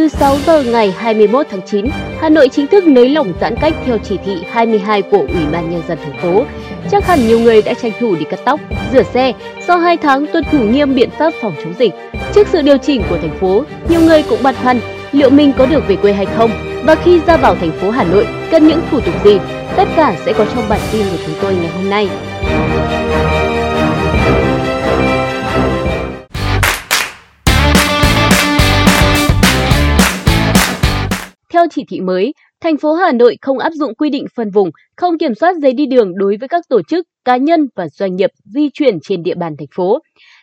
từ 6 giờ ngày 21 tháng 9, Hà Nội chính thức nới lỏng giãn cách theo chỉ thị 22 của Ủy ban Nhân dân thành phố. Chắc hẳn nhiều người đã tranh thủ đi cắt tóc, rửa xe sau 2 tháng tuân thủ nghiêm biện pháp phòng chống dịch. Trước sự điều chỉnh của thành phố, nhiều người cũng băn khoăn liệu mình có được về quê hay không và khi ra vào thành phố Hà Nội cần những thủ tục gì. Tất cả sẽ có trong bản tin của chúng tôi ngày hôm nay. Theo chỉ thị mới, thành phố Hà Nội không áp dụng quy định phân vùng, không kiểm soát giấy đi đường đối với các tổ chức, cá nhân và doanh nghiệp di chuyển trên địa bàn thành phố.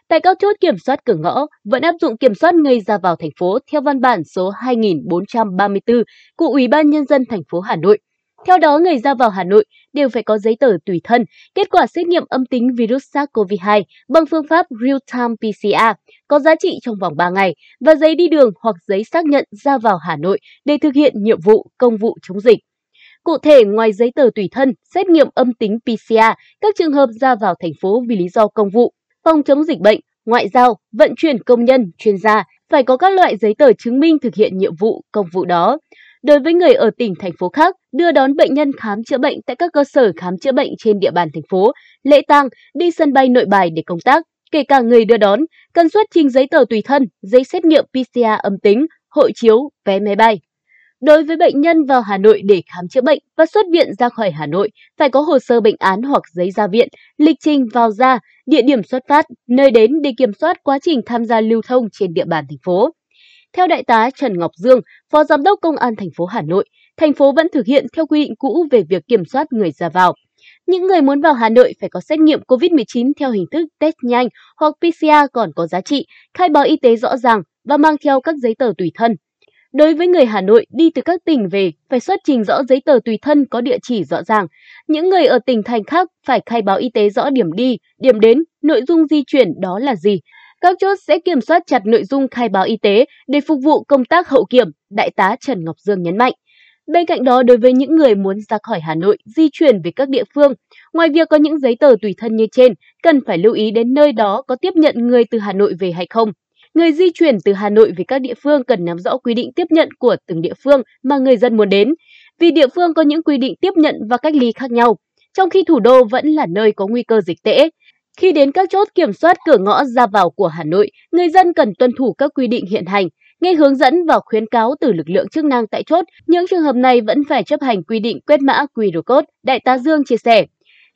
Tại các chốt kiểm soát cửa ngõ, vẫn áp dụng kiểm soát người ra vào thành phố theo văn bản số 2434 của Ủy ban Nhân dân thành phố Hà Nội. Theo đó, người ra vào Hà Nội đều phải có giấy tờ tùy thân, kết quả xét nghiệm âm tính virus SARS-CoV-2 bằng phương pháp real-time PCR có giá trị trong vòng 3 ngày và giấy đi đường hoặc giấy xác nhận ra vào Hà Nội để thực hiện nhiệm vụ công vụ chống dịch. Cụ thể, ngoài giấy tờ tùy thân, xét nghiệm âm tính PCR, các trường hợp ra vào thành phố vì lý do công vụ, phòng chống dịch bệnh, ngoại giao, vận chuyển công nhân, chuyên gia phải có các loại giấy tờ chứng minh thực hiện nhiệm vụ công vụ đó. Đối với người ở tỉnh, thành phố khác, đưa đón bệnh nhân khám chữa bệnh tại các cơ sở khám chữa bệnh trên địa bàn thành phố, lễ tang, đi sân bay nội bài để công tác, kể cả người đưa đón, cần xuất trình giấy tờ tùy thân, giấy xét nghiệm PCR âm tính, hộ chiếu, vé máy bay. Đối với bệnh nhân vào Hà Nội để khám chữa bệnh và xuất viện ra khỏi Hà Nội, phải có hồ sơ bệnh án hoặc giấy ra viện, lịch trình vào ra, địa điểm xuất phát, nơi đến để kiểm soát quá trình tham gia lưu thông trên địa bàn thành phố. Theo Đại tá Trần Ngọc Dương, Phó Giám đốc Công an thành phố Hà Nội, thành phố vẫn thực hiện theo quy định cũ về việc kiểm soát người ra vào. Những người muốn vào Hà Nội phải có xét nghiệm COVID-19 theo hình thức test nhanh hoặc PCR còn có giá trị, khai báo y tế rõ ràng và mang theo các giấy tờ tùy thân. Đối với người Hà Nội đi từ các tỉnh về phải xuất trình rõ giấy tờ tùy thân có địa chỉ rõ ràng. Những người ở tỉnh thành khác phải khai báo y tế rõ điểm đi, điểm đến, nội dung di chuyển đó là gì, các chốt sẽ kiểm soát chặt nội dung khai báo y tế để phục vụ công tác hậu kiểm, Đại tá Trần Ngọc Dương nhấn mạnh. Bên cạnh đó, đối với những người muốn ra khỏi Hà Nội, di chuyển về các địa phương, ngoài việc có những giấy tờ tùy thân như trên, cần phải lưu ý đến nơi đó có tiếp nhận người từ Hà Nội về hay không. Người di chuyển từ Hà Nội về các địa phương cần nắm rõ quy định tiếp nhận của từng địa phương mà người dân muốn đến, vì địa phương có những quy định tiếp nhận và cách ly khác nhau, trong khi thủ đô vẫn là nơi có nguy cơ dịch tễ. Khi đến các chốt kiểm soát cửa ngõ ra vào của Hà Nội, người dân cần tuân thủ các quy định hiện hành, nghe hướng dẫn và khuyến cáo từ lực lượng chức năng tại chốt. Những trường hợp này vẫn phải chấp hành quy định quét mã QR code, Đại tá Dương chia sẻ.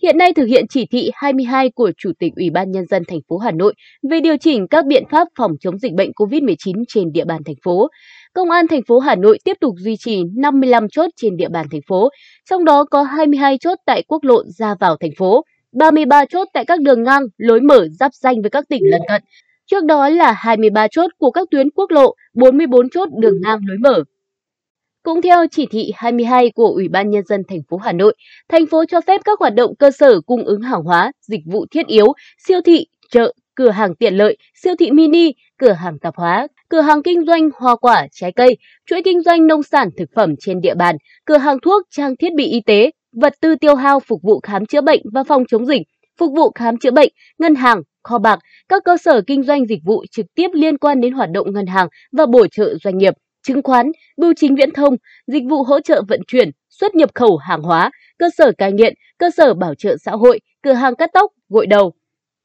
Hiện nay thực hiện chỉ thị 22 của Chủ tịch Ủy ban Nhân dân thành phố Hà Nội về điều chỉnh các biện pháp phòng chống dịch bệnh COVID-19 trên địa bàn thành phố. Công an thành phố Hà Nội tiếp tục duy trì 55 chốt trên địa bàn thành phố, trong đó có 22 chốt tại quốc lộ ra vào thành phố, 33 chốt tại các đường ngang, lối mở giáp danh với các tỉnh lân cận. Trước đó là 23 chốt của các tuyến quốc lộ, 44 chốt đường ngang lối mở. Cũng theo chỉ thị 22 của Ủy ban Nhân dân thành phố Hà Nội, thành phố cho phép các hoạt động cơ sở cung ứng hàng hóa, dịch vụ thiết yếu, siêu thị, chợ, cửa hàng tiện lợi, siêu thị mini, cửa hàng tạp hóa, cửa hàng kinh doanh hoa quả, trái cây, chuỗi kinh doanh nông sản thực phẩm trên địa bàn, cửa hàng thuốc, trang thiết bị y tế, vật tư tiêu hao phục vụ khám chữa bệnh và phòng chống dịch, phục vụ khám chữa bệnh, ngân hàng, kho bạc, các cơ sở kinh doanh dịch vụ trực tiếp liên quan đến hoạt động ngân hàng và bổ trợ doanh nghiệp, chứng khoán, bưu chính viễn thông, dịch vụ hỗ trợ vận chuyển, xuất nhập khẩu hàng hóa, cơ sở cai nghiện, cơ sở bảo trợ xã hội, cửa hàng cắt tóc, gội đầu.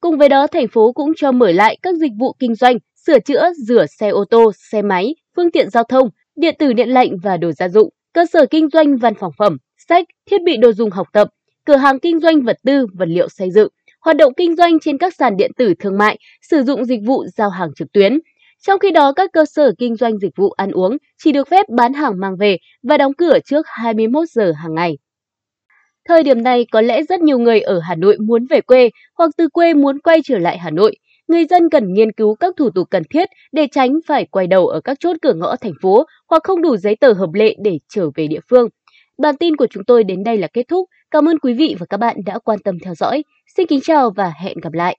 Cùng với đó, thành phố cũng cho mở lại các dịch vụ kinh doanh, sửa chữa, rửa xe ô tô, xe máy, phương tiện giao thông, điện tử điện lạnh và đồ gia dụng, cơ sở kinh doanh văn phòng phẩm, sách, thiết bị đồ dùng học tập, cửa hàng kinh doanh vật tư, vật liệu xây dựng, hoạt động kinh doanh trên các sàn điện tử thương mại, sử dụng dịch vụ giao hàng trực tuyến. Trong khi đó, các cơ sở kinh doanh dịch vụ ăn uống chỉ được phép bán hàng mang về và đóng cửa trước 21 giờ hàng ngày. Thời điểm này, có lẽ rất nhiều người ở Hà Nội muốn về quê hoặc từ quê muốn quay trở lại Hà Nội. Người dân cần nghiên cứu các thủ tục cần thiết để tránh phải quay đầu ở các chốt cửa ngõ thành phố hoặc không đủ giấy tờ hợp lệ để trở về địa phương. Bản tin của chúng tôi đến đây là kết thúc. Cảm ơn quý vị và các bạn đã quan tâm theo dõi. Xin kính chào và hẹn gặp lại.